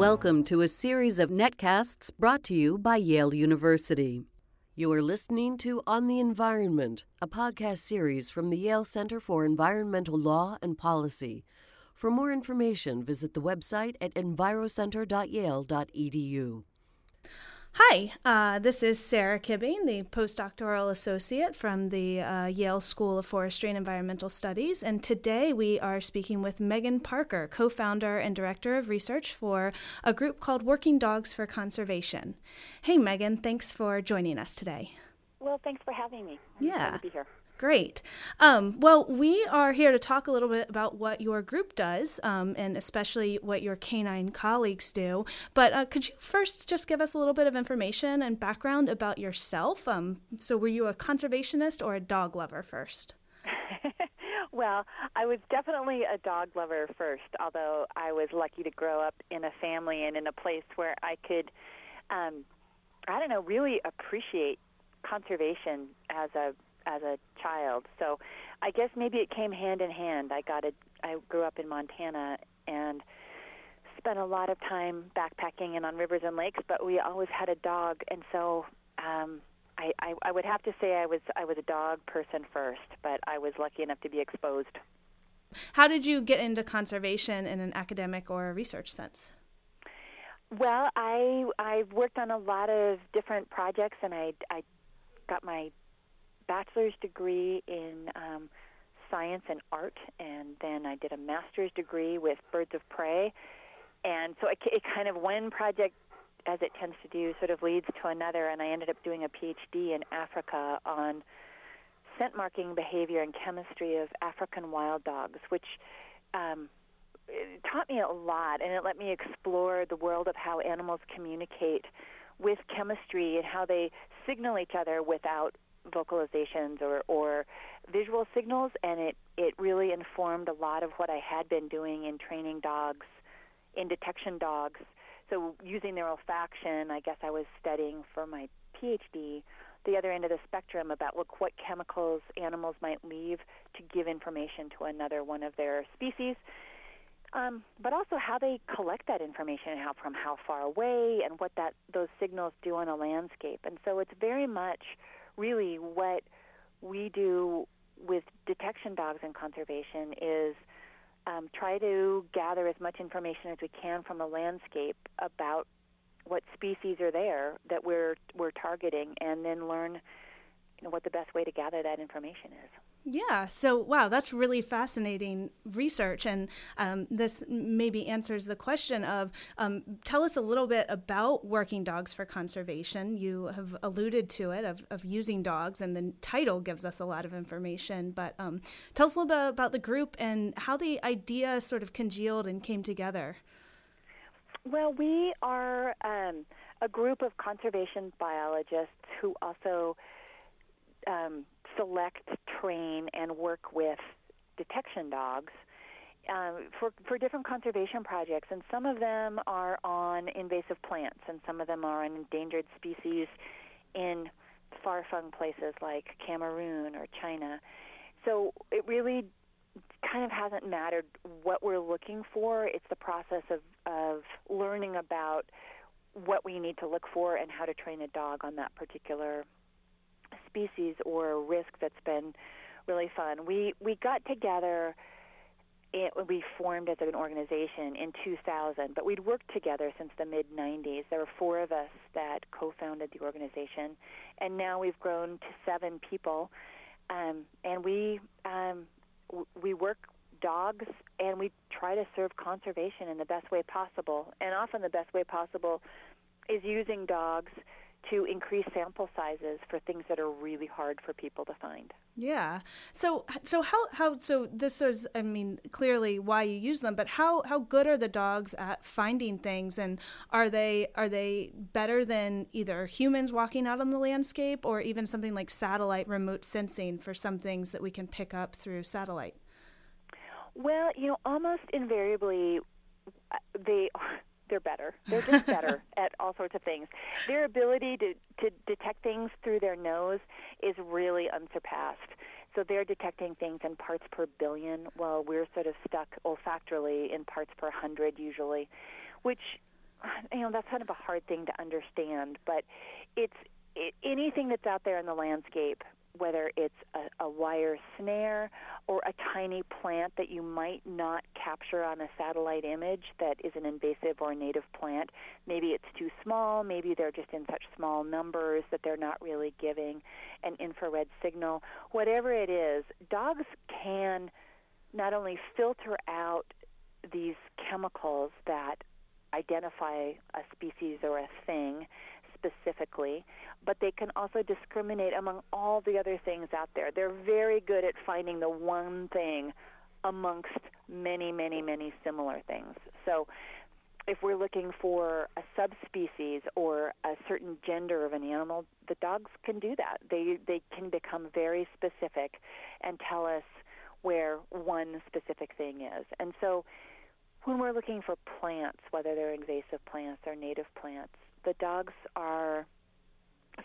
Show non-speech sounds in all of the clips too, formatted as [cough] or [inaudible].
Welcome to a series of netcasts brought to you by Yale University. You are listening to On the Environment, a podcast series from the Yale Center for Environmental Law and Policy. For more information, visit the website at envirocenter.yale.edu. Hi, uh, this is Sara Kuebbing, the postdoctoral associate from the uh, Yale School of Forestry and Environmental Studies. And today we are speaking with Megan Parker, co founder and director of research for a group called Working Dogs for Conservation. Hey, Megan, thanks for joining us today. Well, thanks for having me. I'm yeah. to be here. Great. Um, well, we are here to talk a little bit about what your group does, um, and especially what your canine colleagues do. But uh, could you first just give us a little bit of information and background about yourself? Um, so, were you a conservationist or a dog lover first? [laughs] well, I was definitely a dog lover first, although I was lucky to grow up in a family and in a place where I could, um, I don't know, really appreciate conservation as a as a child. So I guess maybe it came hand in hand. I got a I grew up in Montana and spent a lot of time backpacking and on rivers and lakes, but we always had a dog and so um I, I, I would have to say I was I was a dog person first, but I was lucky enough to be exposed. How did you get into conservation in an academic or research sense? Well, I I worked on a lot of different projects, and I I got my bachelor's degree in um, science and art, and then I did a master's degree with birds of prey. And so it, it kind of one project, as it tends to do, sort of leads to another. And I ended up doing a PhD in Africa on scent marking behavior and chemistry of African wild dogs, which um, taught me a lot, and it let me explore the world of how animals communicate with chemistry and how they signal each other without vocalizations or, or visual signals, and it, it really informed a lot of what I had been doing in training dogs, in detection dogs. So, using their olfaction, I guess I was studying for my PhD the other end of the spectrum about look what chemicals animals might leave to give information to another one of their species. Um, but also how they collect that information, and how from how far away, and what that those signals do on a landscape. And so it's very much really what we do with detection dogs in conservation is um, try to gather as much information as we can from a landscape about what species are there that we're we're targeting, and then learn you know, what the best way to gather that information is. Yeah. So, wow, that's really fascinating research. And um, this maybe answers the question of um, tell us a little bit about Working Dogs for Conservation. You have alluded to it, of, of using dogs, and the title gives us a lot of information. But um, tell us a little bit about the group and how the idea sort of congealed and came together. Well, we are um, a group of conservation biologists who also um, select, train, and work with detection dogs um, for for different conservation projects, and some of them are on invasive plants, and some of them are on endangered species in far-flung places like Cameroon or China. So it really kind of hasn't mattered what we're looking for. It's the process of of learning about what we need to look for and how to train a dog on that particular species or risk that's been really fun. We we got together. It, we formed as an organization in 2000, but we'd worked together since the mid 90s. There were four of us that co-founded the organization, and now we've grown to seven people. Um, and we um, w- we work dogs, and we try to serve conservation in the best way possible. And often, the best way possible is using dogs to increase sample sizes for things that are really hard for people to find. Yeah. So so how how so this is I mean clearly why you use them, but how how good are the dogs at finding things and are they are they better than either humans walking out on the landscape or even something like satellite remote sensing for some things that we can pick up through satellite? Well, you know, almost invariably uh, they they're better. [laughs] They're just better at all sorts of things. Their ability to, to detect things through their nose is really unsurpassed. So they're detecting things in parts per billion, while we're sort of stuck olfactorily in parts per hundred usually, which you know that's kind of a hard thing to understand, but it's it, anything that's out there in the landscape whether it's a, a, wire snare or a tiny plant that you might not capture on a satellite image that is an invasive or native plant. Maybe it's too small, maybe they're just in such small numbers that they're not really giving an infrared signal. Whatever it is, dogs can not only filter out these chemicals that identify a species or a thing specifically, but they can also discriminate among all the other things out there. They're very good at finding the one thing amongst many, many, many similar things. So if we're looking for a subspecies or a certain gender of an animal, the dogs can do that. They they can become very specific and tell us where one specific thing is. And so when we're looking for plants, whether they're invasive plants or native plants, the dogs are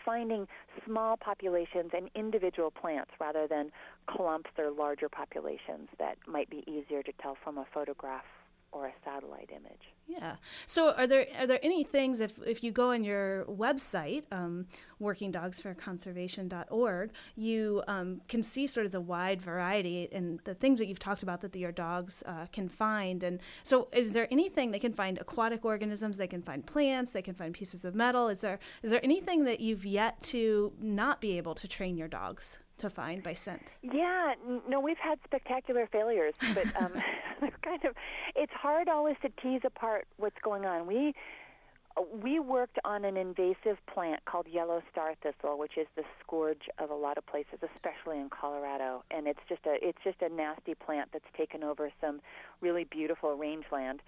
finding small populations and individual plants rather than clumps or larger populations that might be easier to tell from a photograph or a satellite image. Yeah. So, are there are there any things if if you go on your website, um, workingdogsforconservation.org, you um, can see sort of the wide variety and the things that you've talked about that the, your dogs uh, can find. And so, is there anything they can find aquatic organisms? They can find plants. They can find pieces of metal. Is there is there anything that you've yet to not be able to train your dogs? To find by scent? Yeah, no, we've had spectacular failures, but um, [laughs] [laughs] kind of it's hard always to tease apart what's going on. We we worked on an invasive plant called yellow star thistle, which is the scourge of a lot of places, especially in Colorado. And it's just a it's just a nasty plant that's taken over some really beautiful rangeland.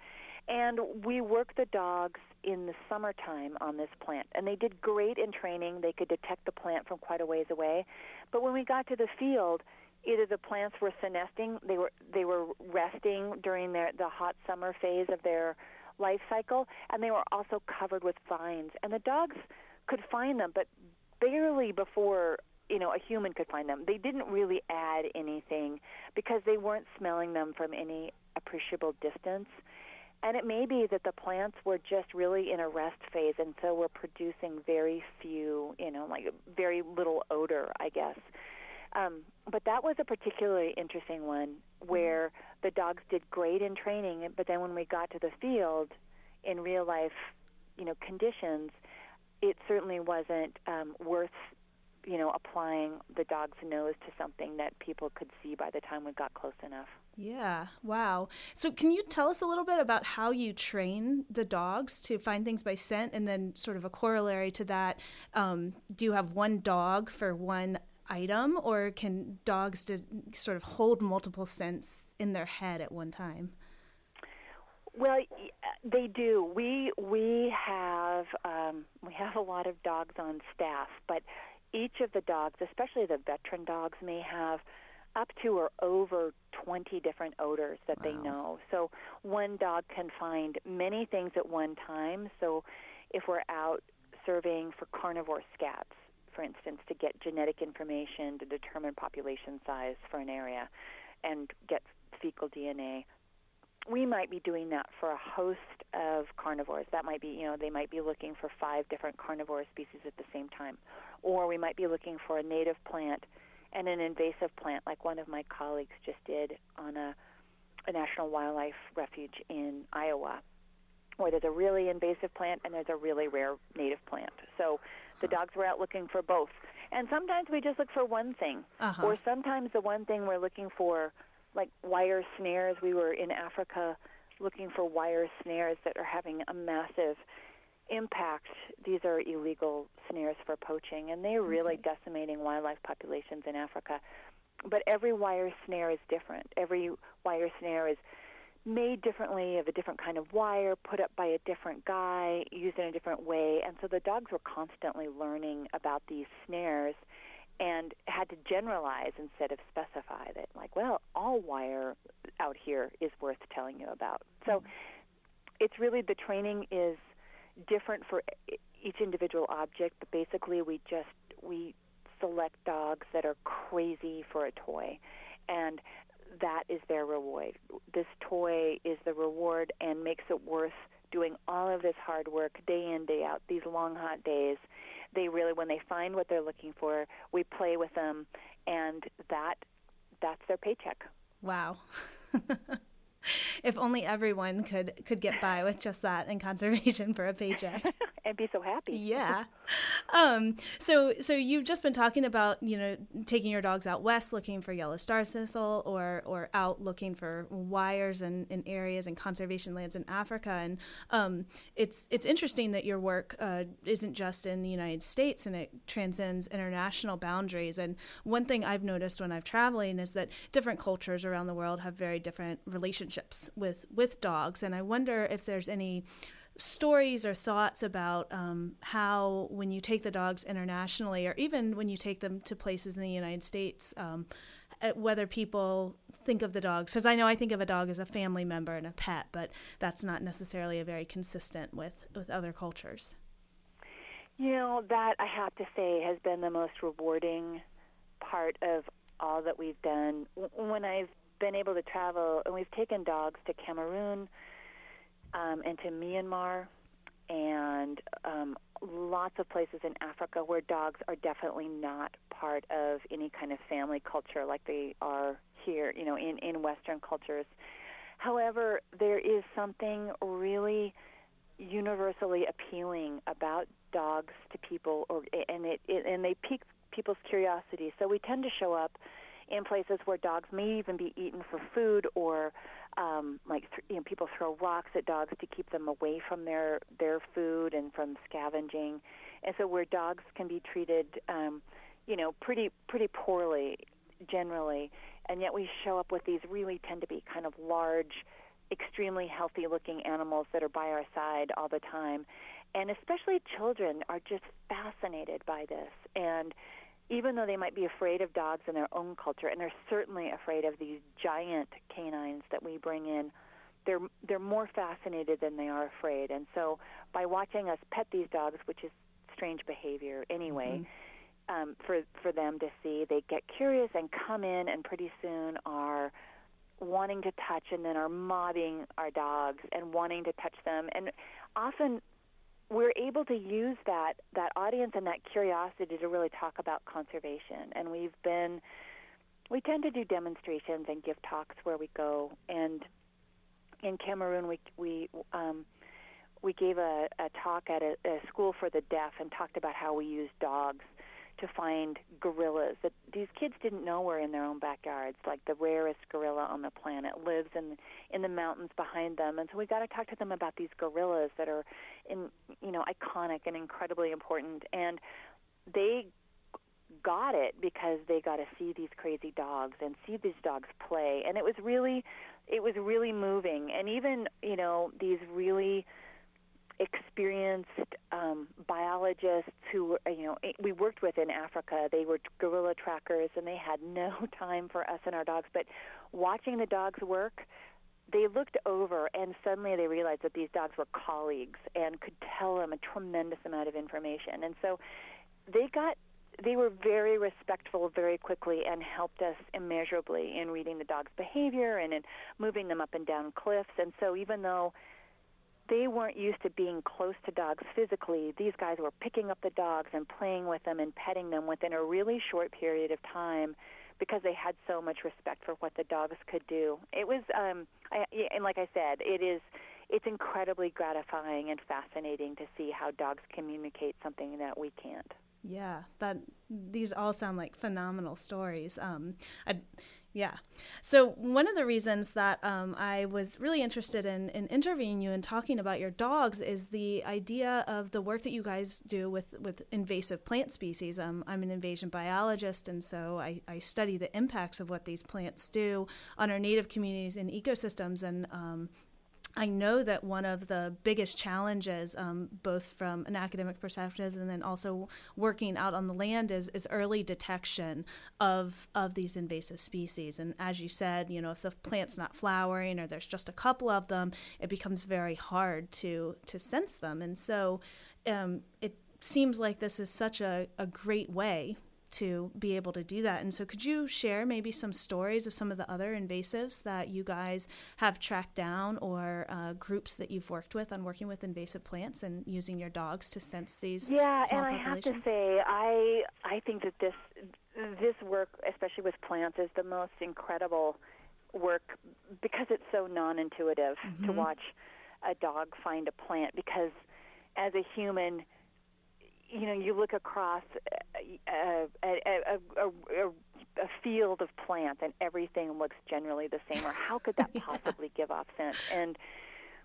And we worked the dogs in the summertime on this plant, and they did great in training. They could detect the plant from quite a ways away. But when we got to the field, either the plants were senescing, they were they were resting during their the hot summer phase of their life cycle, and they were also covered with vines. And the dogs could find them, but barely before you know a human could find them. They didn't really add anything because they weren't smelling them from any appreciable distance. And it may be that the plants were just really in a rest phase, and so we're producing very few, you know, like very little odor, I guess. Um, but that was a particularly interesting one where mm-hmm. the dogs did great in training, but then when we got to the field in real life, you know, conditions, it certainly wasn't um, worth you know, applying the dog's nose to something that people could see by the time we got close enough. Yeah, wow. So, can you tell us a little bit about how you train the dogs to find things by scent? And then, sort of a corollary to that, um, do you have one dog for one item, or can dogs to sort of hold multiple scents in their head at one time? Well, they do. We we have um, we have a lot of dogs on staff, but each of the dogs, especially the veteran dogs, may have up to or over 20 different odors that wow. they know. So one dog can find many things at one time. So if we're out surveying for carnivore scats, for instance, to get genetic information to determine population size for an area and get fecal DNA, we might be doing that for a host of carnivores. That might be, you know, they might be looking for five different carnivore species at the same time. Or we might be looking for a native plant and an invasive plant, like one of my colleagues just did on a, a national wildlife refuge in Iowa, where there's a really invasive plant and there's a really rare native plant. So the dogs were out looking for both. And sometimes we just look for one thing, uh-huh. or sometimes the one thing we're looking for like wire snares. We were in Africa looking for wire snares that are having a massive impact. These are illegal snares for poaching, and they're really okay. decimating wildlife populations in Africa. But every wire snare is different. Every wire snare is made differently of a different kind of wire, put up by a different guy, used in a different way. And so the dogs were constantly learning about these snares and had to generalize instead of specify that like well all wire out here is worth telling you about so mm-hmm. it's really the training is different for each individual object but basically we just we select dogs that are crazy for a toy and that is their reward this toy is the reward and makes it worth doing all of this hard work day in day out these long hot days they really when they find what they're looking for we play with them and that that's their paycheck. Wow [laughs] [laughs] if only everyone could could get by with just that in conservation for a paycheck. [laughs] And be so happy. Yeah. [laughs] Um, so so you've just been talking about you know taking your dogs out west looking for yellow star thistle or or out looking for wires in, in areas and conservation lands in Africa. And um, it's it's interesting that your work uh, isn't just in the United States and it transcends international boundaries. And one thing I've noticed when I've traveling is that different cultures around the world have very different relationships with with dogs and I wonder if there's any stories or thoughts about um, how, when you take the dogs internationally, or even when you take them to places in the United States, um, whether people think of the dogs, because I know I think of a dog as a family member and a pet, but that's not necessarily a very consistent with, with other cultures. You know, that I have to say has been the most rewarding part of all that we've done. When I've been able to travel, and we've taken dogs to Cameroon, um, and to Myanmar and um, lots of places in Africa where dogs are definitely not part of any kind of family culture like they are here, you know, in, in Western cultures. However, there is something really universally appealing about dogs to people, or and it, it and they pique people's curiosity. So we tend to show up in places where dogs may even be eaten for food or um, like th- you know people throw rocks at dogs to keep them away from their their food and from scavenging, and so where dogs can be treated, um, you know, pretty pretty poorly generally, and yet we show up with these really tend to be kind of large, extremely healthy looking animals that are by our side all the time, and especially children are just fascinated by this. And even though they might be afraid of dogs in their own culture, and they're certainly afraid of these giant canines that we bring in, they're they're more fascinated than they are afraid. And so, by watching us pet these dogs, which is strange behavior anyway, mm-hmm. um, for for them to see, they get curious and come in, and pretty soon are wanting to touch, and then are mobbing our dogs and wanting to touch them, and often we're able to use that that audience and that curiosity to really talk about conservation. And we've been we tend to do demonstrations and give talks where we go. And in Cameroon, we we um, we gave a, a talk at a, a school for the deaf and talked about how we use dogs to find gorillas that these kids didn't know were in their own backyards. Like the rarest gorilla on the planet lives in in the mountains behind them, and so we got to talk to them about these gorillas that are, in you know, iconic and incredibly important. And they got it because they got to see these crazy dogs and see these dogs play, and it was really, it was really moving. And even you know these really experienced um, biologists who you know we worked with in Africa. They were gorilla trackers, and they had no [laughs] time for us and our dogs. But watching the dogs work, they looked over, and suddenly they realized that these dogs were colleagues and could tell them a tremendous amount of information. And so they got they were very respectful very quickly and helped us immeasurably in reading the dog's behavior and in moving them up and down cliffs. And so even though they weren't used to being close to dogs physically. These guys were picking up the dogs and playing with them and petting them within a really short period of time because they had so much respect for what the dogs could do. It was, um, I, and like I said, it is, it's incredibly gratifying and fascinating to see how dogs communicate something that we can't. Yeah, that these all sound like phenomenal stories. Um, I, yeah. So, one of the reasons that um, I was really interested in, in interviewing you and talking about your dogs is the idea of the work that you guys do with, with invasive plant species. Um, I'm an invasion biologist, and so I, I, study the impacts of what these plants do on our native communities and ecosystems. And um, I know that one of the biggest challenges, um, both from an academic perspective and then also working out on the land, is, is early detection of of these invasive species. And as you said, you know, if the plant's not flowering or there's just a couple of them, it becomes very hard to to sense them. And so, um, it seems like this is such a, a great way to be able to do that. And so, could you share maybe some stories of some of the other invasives that you guys have tracked down or uh, groups that you've worked with on working with invasive plants and using your dogs to sense these? Yeah, and I have to say, I I think that this this work, especially with plants, is the most incredible work because it's so non-intuitive mm-hmm. to watch a dog find a plant because as a human you know, you look across a, a, a, a, field of plants and everything looks generally the same, or how could that [laughs] possibly give off scent? And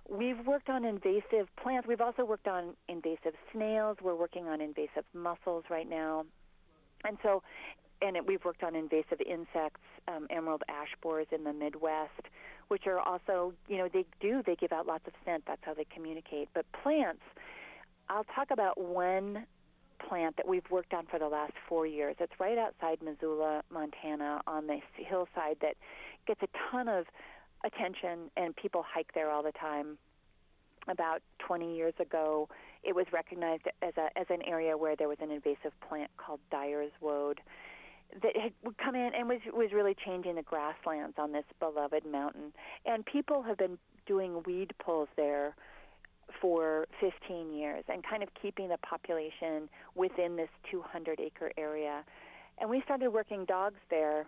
we've worked on invasive plants. We've also worked on invasive snails. We're working on invasive mussels right now. And so, and it, we've worked on invasive insects, um, emerald ash borers in the Midwest, which are also, you know, they do, they give out lots of scent. That's how they communicate. But plants, I'll talk about one plant that we've worked on for the last four years. It's right outside Missoula, Montana, on this hillside that gets a ton of attention, and people hike there all the time. About 20 years ago, it was recognized as a as an area where there was an invasive plant called Dyer's woad that had would come in and was was really changing the grasslands on this beloved mountain. And people have been doing weed pulls there for 15 years and kind of keeping the population within this 200 acre area. And we started working dogs there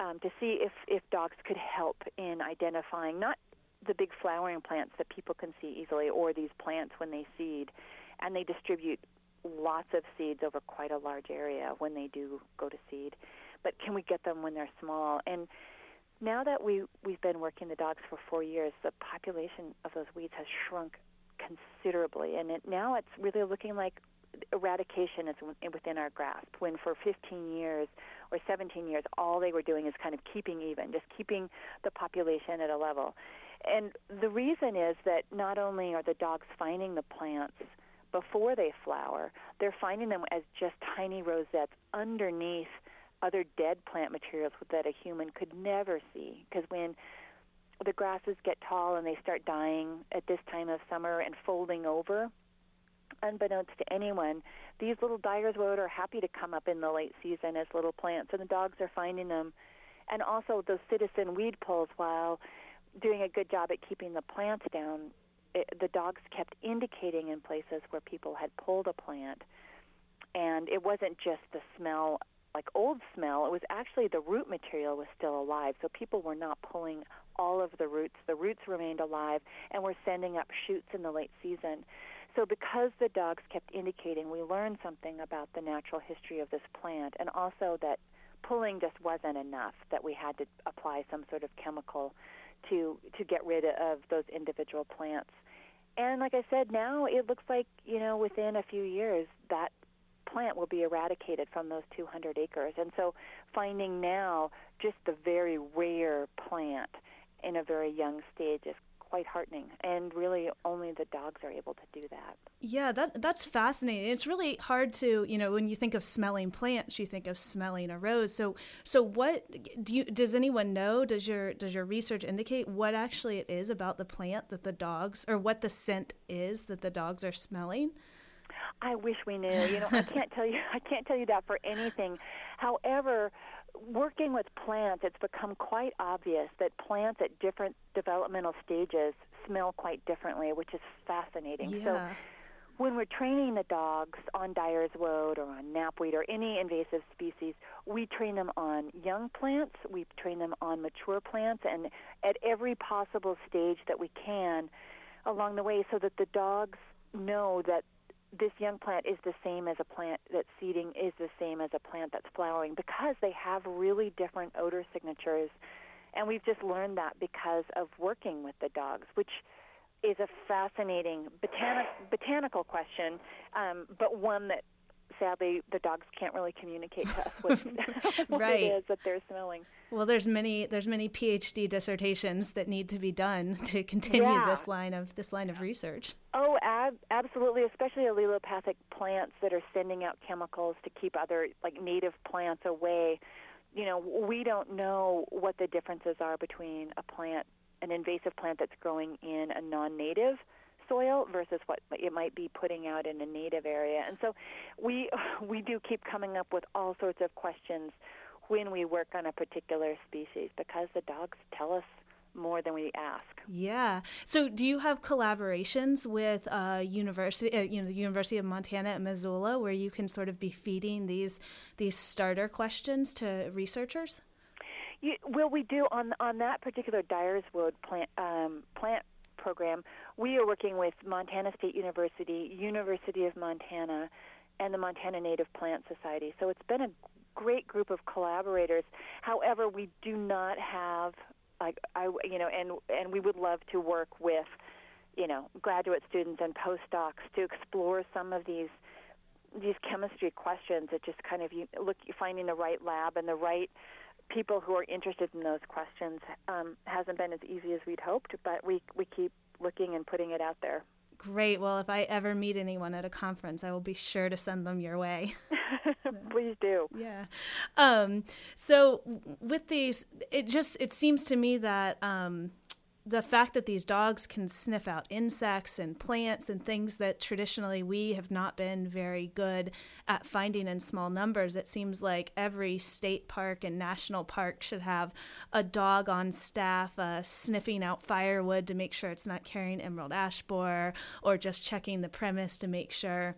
um, to see if, if dogs could help in identifying not the big flowering plants that people can see easily or these plants when they seed. And they distribute lots of seeds over quite a large area when they do go to seed. But can we get them when they're small? And now that we we've been working the dogs for four years, the population of those weeds has shrunk considerably, and it, now it's really looking like eradication is within our grasp. When for 15 years or 17 years, all they were doing is kind of keeping even, just keeping the population at a level. And the reason is that not only are the dogs finding the plants before they flower, they're finding them as just tiny rosettes underneath other dead plant materials that a human could never see. Because when the grasses get tall and they start dying at this time of summer and folding over. Unbeknownst to anyone, these little dyer's woad are happy to come up in the late season as little plants, and the dogs are finding them. And also, those citizen weed pulls, while doing a good job at keeping the plants down, it, the dogs kept indicating in places where people had pulled a plant. And it wasn't just the smell like old smell, it was actually the root material was still alive. So people were not pulling all of the roots. The roots remained alive and were sending up shoots in the late season. So because the dogs kept indicating, we learned something about the natural history of this plant and also that pulling just wasn't enough, that we had to apply some sort of chemical to to get rid of those individual plants. And like I said, now it looks like, you know, within a few years that plant will be eradicated from those 200 acres. And so finding now just the very rare plant in a very young stage is quite heartening and really only the dogs are able to do that yeah that that's fascinating it's really hard to you know when you think of smelling plants you think of smelling a rose so so what do you does anyone know does your does your research indicate what actually it is about the plant that the dogs or what the scent is that the dogs are smelling I wish we knew. You know, I can't tell you. [laughs] I can't tell you that for anything. However, working with plants, it's become quite obvious that plants at different developmental stages smell quite differently, which is fascinating. Yeah. So when we're training the dogs on Dyer's woad or on knapweed or any invasive species, we train them on young plants, we train them on mature plants, and at every possible stage that we can along the way so that the dogs know that this young plant is the same as a plant that's seeding is the same as a plant that's flowering because they have really different odor signatures. And we've just learned that because of working with the dogs which is a fascinating botanic, botanical question um, but one that sadly the dogs can't really communicate to us what, [laughs] what right. it is that they're smelling. Well, there's many there's many PhD dissertations that need to be done [laughs] to continue yeah. this line of this line of research. Oh, ab- absolutely, especially allelopathic plants that are sending out chemicals to keep other like native plants away. You know, we don't know what the differences are between a plant, an invasive plant that's growing in a non-native soil versus what it might be putting out in a native area. And so we [laughs] we do keep coming up with all sorts of questions when we work on a particular species because the dogs tell us more than we ask. Yeah. So, do you have collaborations with uh, university, uh, you know, the University of Montana at Missoula, where you can sort of be feeding these these starter questions to researchers? You, well, we do on on that particular Dyer's woad plant um, plant program. We are working with Montana State University, University of Montana, and the Montana Native Plant Society. So it's been a great group of collaborators. However, we do not have like I you know and and we would love to work with you know graduate students and postdocs to explore some of these these chemistry questions that just kind of you look finding the right lab and the right people who are interested in those questions um, hasn't been as easy as we'd hoped, but we we keep looking and putting it out there. Great. Well, if I ever meet anyone at a conference, I will be sure to send them your way. [laughs] [laughs] Please do. Yeah. Um, so with these, it just it seems to me that um, the fact that these dogs can sniff out insects and plants and things that traditionally we have not been very good at finding in small numbers, it seems like every state park and national park should have a dog on staff uh, sniffing out firewood to make sure it's not carrying emerald ash borer or just checking the premise to make sure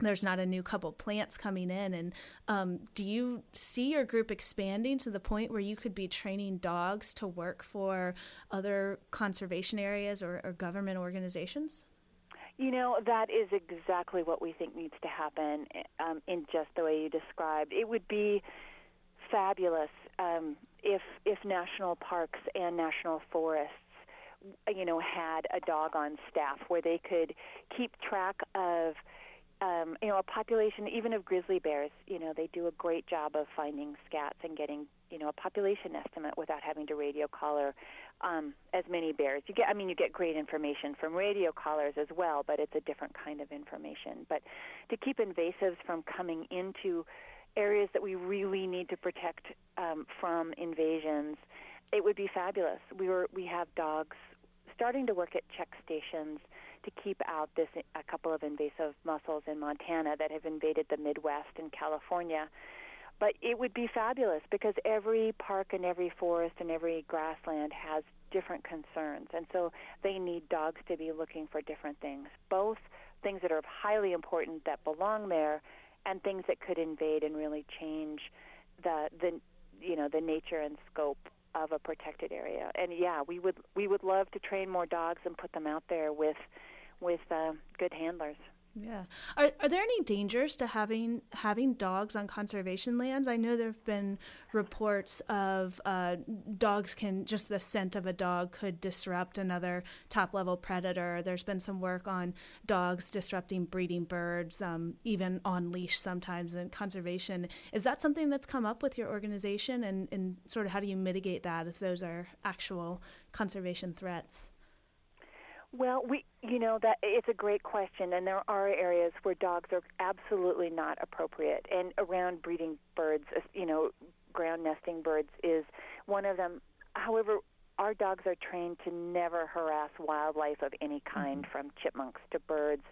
there's not a new couple plants coming in. And um, do you see your group expanding to the point where you could be training dogs to work for other conservation areas or, or government organizations? You know that is exactly what we think needs to happen um, in just the way you described. It would be fabulous um, if if national parks and national forests you know had a dog on staff where they could keep track of um, you know, a population even of grizzly bears, you know, they do a great job of finding scats and getting, you know, a population estimate without having to radio collar um, as many bears. You get, I mean, you get great information from radio collars as well, but it's a different kind of information. But to keep invasives from coming into areas that we really need to protect um, from invasions, it would be fabulous. We were, we have dogs starting to work at check stations to keep out this a couple of invasive mussels in Montana that have invaded the Midwest and California. But it would be fabulous because every park and every forest and every grassland has different concerns. And so they need dogs to be looking for different things, both things that are highly important that belong there and things that could invade and really change the the you know the nature and scope of a protected area. And yeah, we would we would love to train more dogs and put them out there with with uh, good handlers. Yeah. Are are there any dangers to having having dogs on conservation lands? I know there've been reports of uh, dogs can just the scent of a dog could disrupt another top level predator. There's been some work on dogs disrupting breeding birds, um, even on leash sometimes in conservation. Is that something that's come up with your organization, and and sort of how do you mitigate that if those are actual conservation threats? Well, we you know that it's a great question and there are areas where dogs are absolutely not appropriate and around breeding birds, you know, ground nesting birds is one of them. However, our dogs are trained to never harass wildlife of any kind mm-hmm. from chipmunks to birds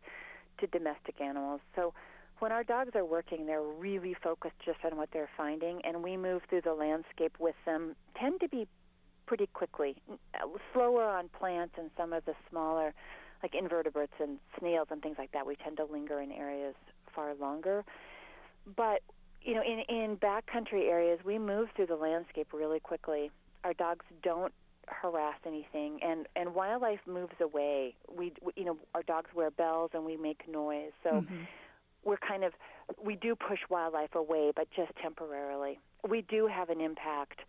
to domestic animals. So when our dogs are working, they're really focused just on what they're finding, and we move through the landscape with them. Tend to be pretty quickly, slower on plants and some of the smaller, like invertebrates and snails and things like that. We tend to linger in areas far longer. But you know, in in backcountry areas, we move through the landscape really quickly. Our dogs don't harass anything, and and wildlife moves away. We, we you know, our dogs wear bells and we make noise, so. Mm-hmm we're kind of we do push wildlife away, but just temporarily. We do have an impact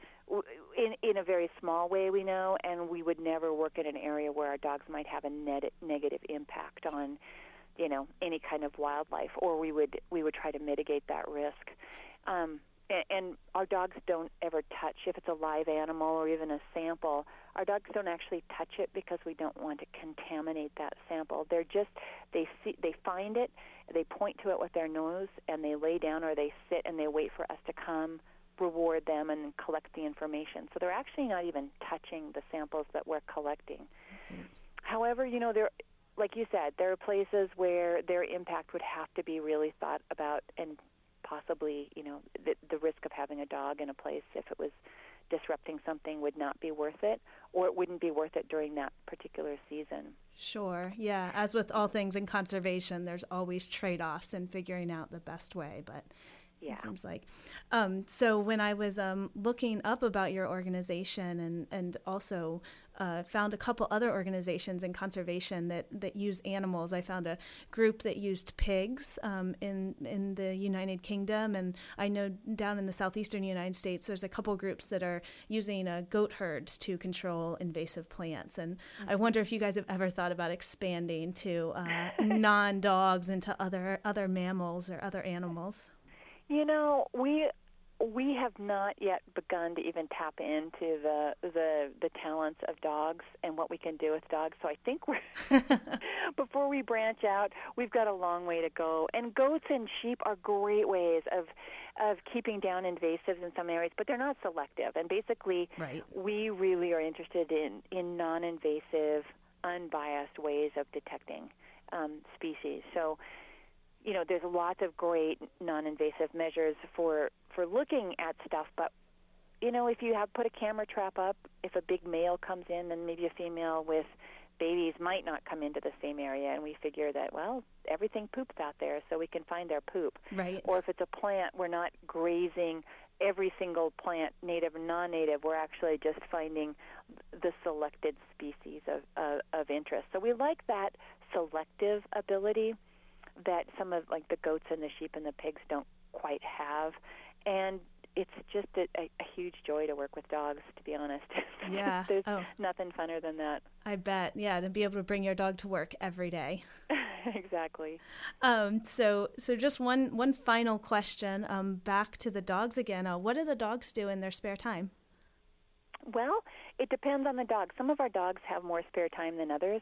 in in a very small way, we know, and we would never work in an area where our dogs might have a net, negative impact on, you know, any kind of wildlife, or we would we would try to mitigate that risk. Um, and, and our dogs don't ever touch if it's a live animal or even a sample. Our dogs don't actually touch it because we don't want to contaminate that sample. They're just they see they find it, they point to it with their nose, and they lay down or they sit and they wait for us to come reward them and collect the information. So they're actually not even touching the samples that we're collecting. Mm-hmm. However, you know there like you said, there are places where their impact would have to be really thought about, and possibly, you know, the, the risk of having a dog in a place if it was disrupting something would not be worth it, or it wouldn't be worth it during that particular season. Sure. Yeah. As with all things in conservation, there's always trade offs in figuring out the best way. But yeah. It seems like. Um, so when I was um, looking up about your organization and and also uh, found a couple other organizations in conservation that, that use animals. I found a group that used pigs um, in in the United Kingdom, and I know down in the southeastern United States, there's a couple groups that are using uh, goat herds to control invasive plants. And mm-hmm. I wonder if you guys have ever thought about expanding to uh, [laughs] non dogs into other other mammals or other animals. You know, we we have not yet begun to even tap into the the the talents of dogs and what we can do with dogs. So I think we're [laughs] before we branch out, we've got a long way to go. And goats and sheep are great ways of of keeping down invasives in some areas, but they're not selective. And basically, right. we really are interested in in non-invasive, unbiased ways of detecting um, species. So you know, there's lots of great non-invasive measures for for looking at stuff, but you know, if you have put a camera trap up, if a big male comes in, then maybe a female with babies might not come into the same area, and we figure that well, everything poops out there, so we can find their poop. Right. Or if it's a plant, we're not grazing every single plant, native and non-native. We're actually just finding the selected species of uh, of interest. So we like that selective ability that some of like the goats and the sheep and the pigs don't quite have. And it's just a, a, a, huge joy to work with dogs to be honest. [laughs] Yeah. There's oh. nothing funner than that. I bet. Yeah to be able to bring your dog to work every day. [laughs] Exactly. Um, so so just one one final question um, back to the dogs again. Uh, what do the dogs do in their spare time? Well it depends on the dog. Some of our dogs have more spare time than others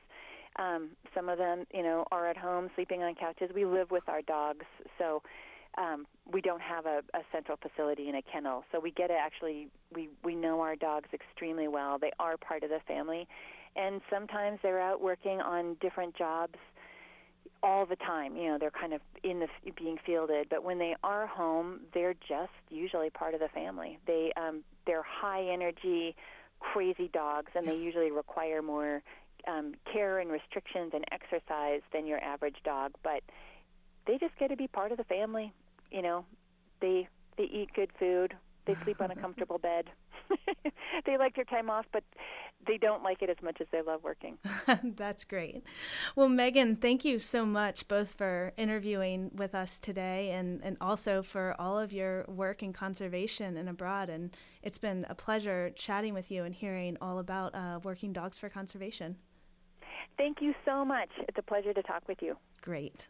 um, some of them, you know, are at home sleeping on couches. We live with our dogs, so um, we don't have a, a central facility in a kennel. So we get to actually we we know our dogs extremely well. They are part of the family, and sometimes they're out working on different jobs all the time. You know, they're kind of in the being fielded, but when they are home, they're just usually part of the family. They um, they're high energy, crazy dogs, and they usually require more um, care and restrictions and exercise than your average dog, but they just get to be part of the family. You know, they they eat good food, they sleep on a [laughs] comfortable bed. [laughs] they like their time off, but they don't like it as much as they love working. [laughs] That's great. Well, Megan, thank you so much both for interviewing with us today and, and also for all of your work in conservation and abroad. And it's been a pleasure chatting with you and hearing all about uh, Working Dogs for Conservation. Thank you so much. It's a pleasure to talk with you. Great.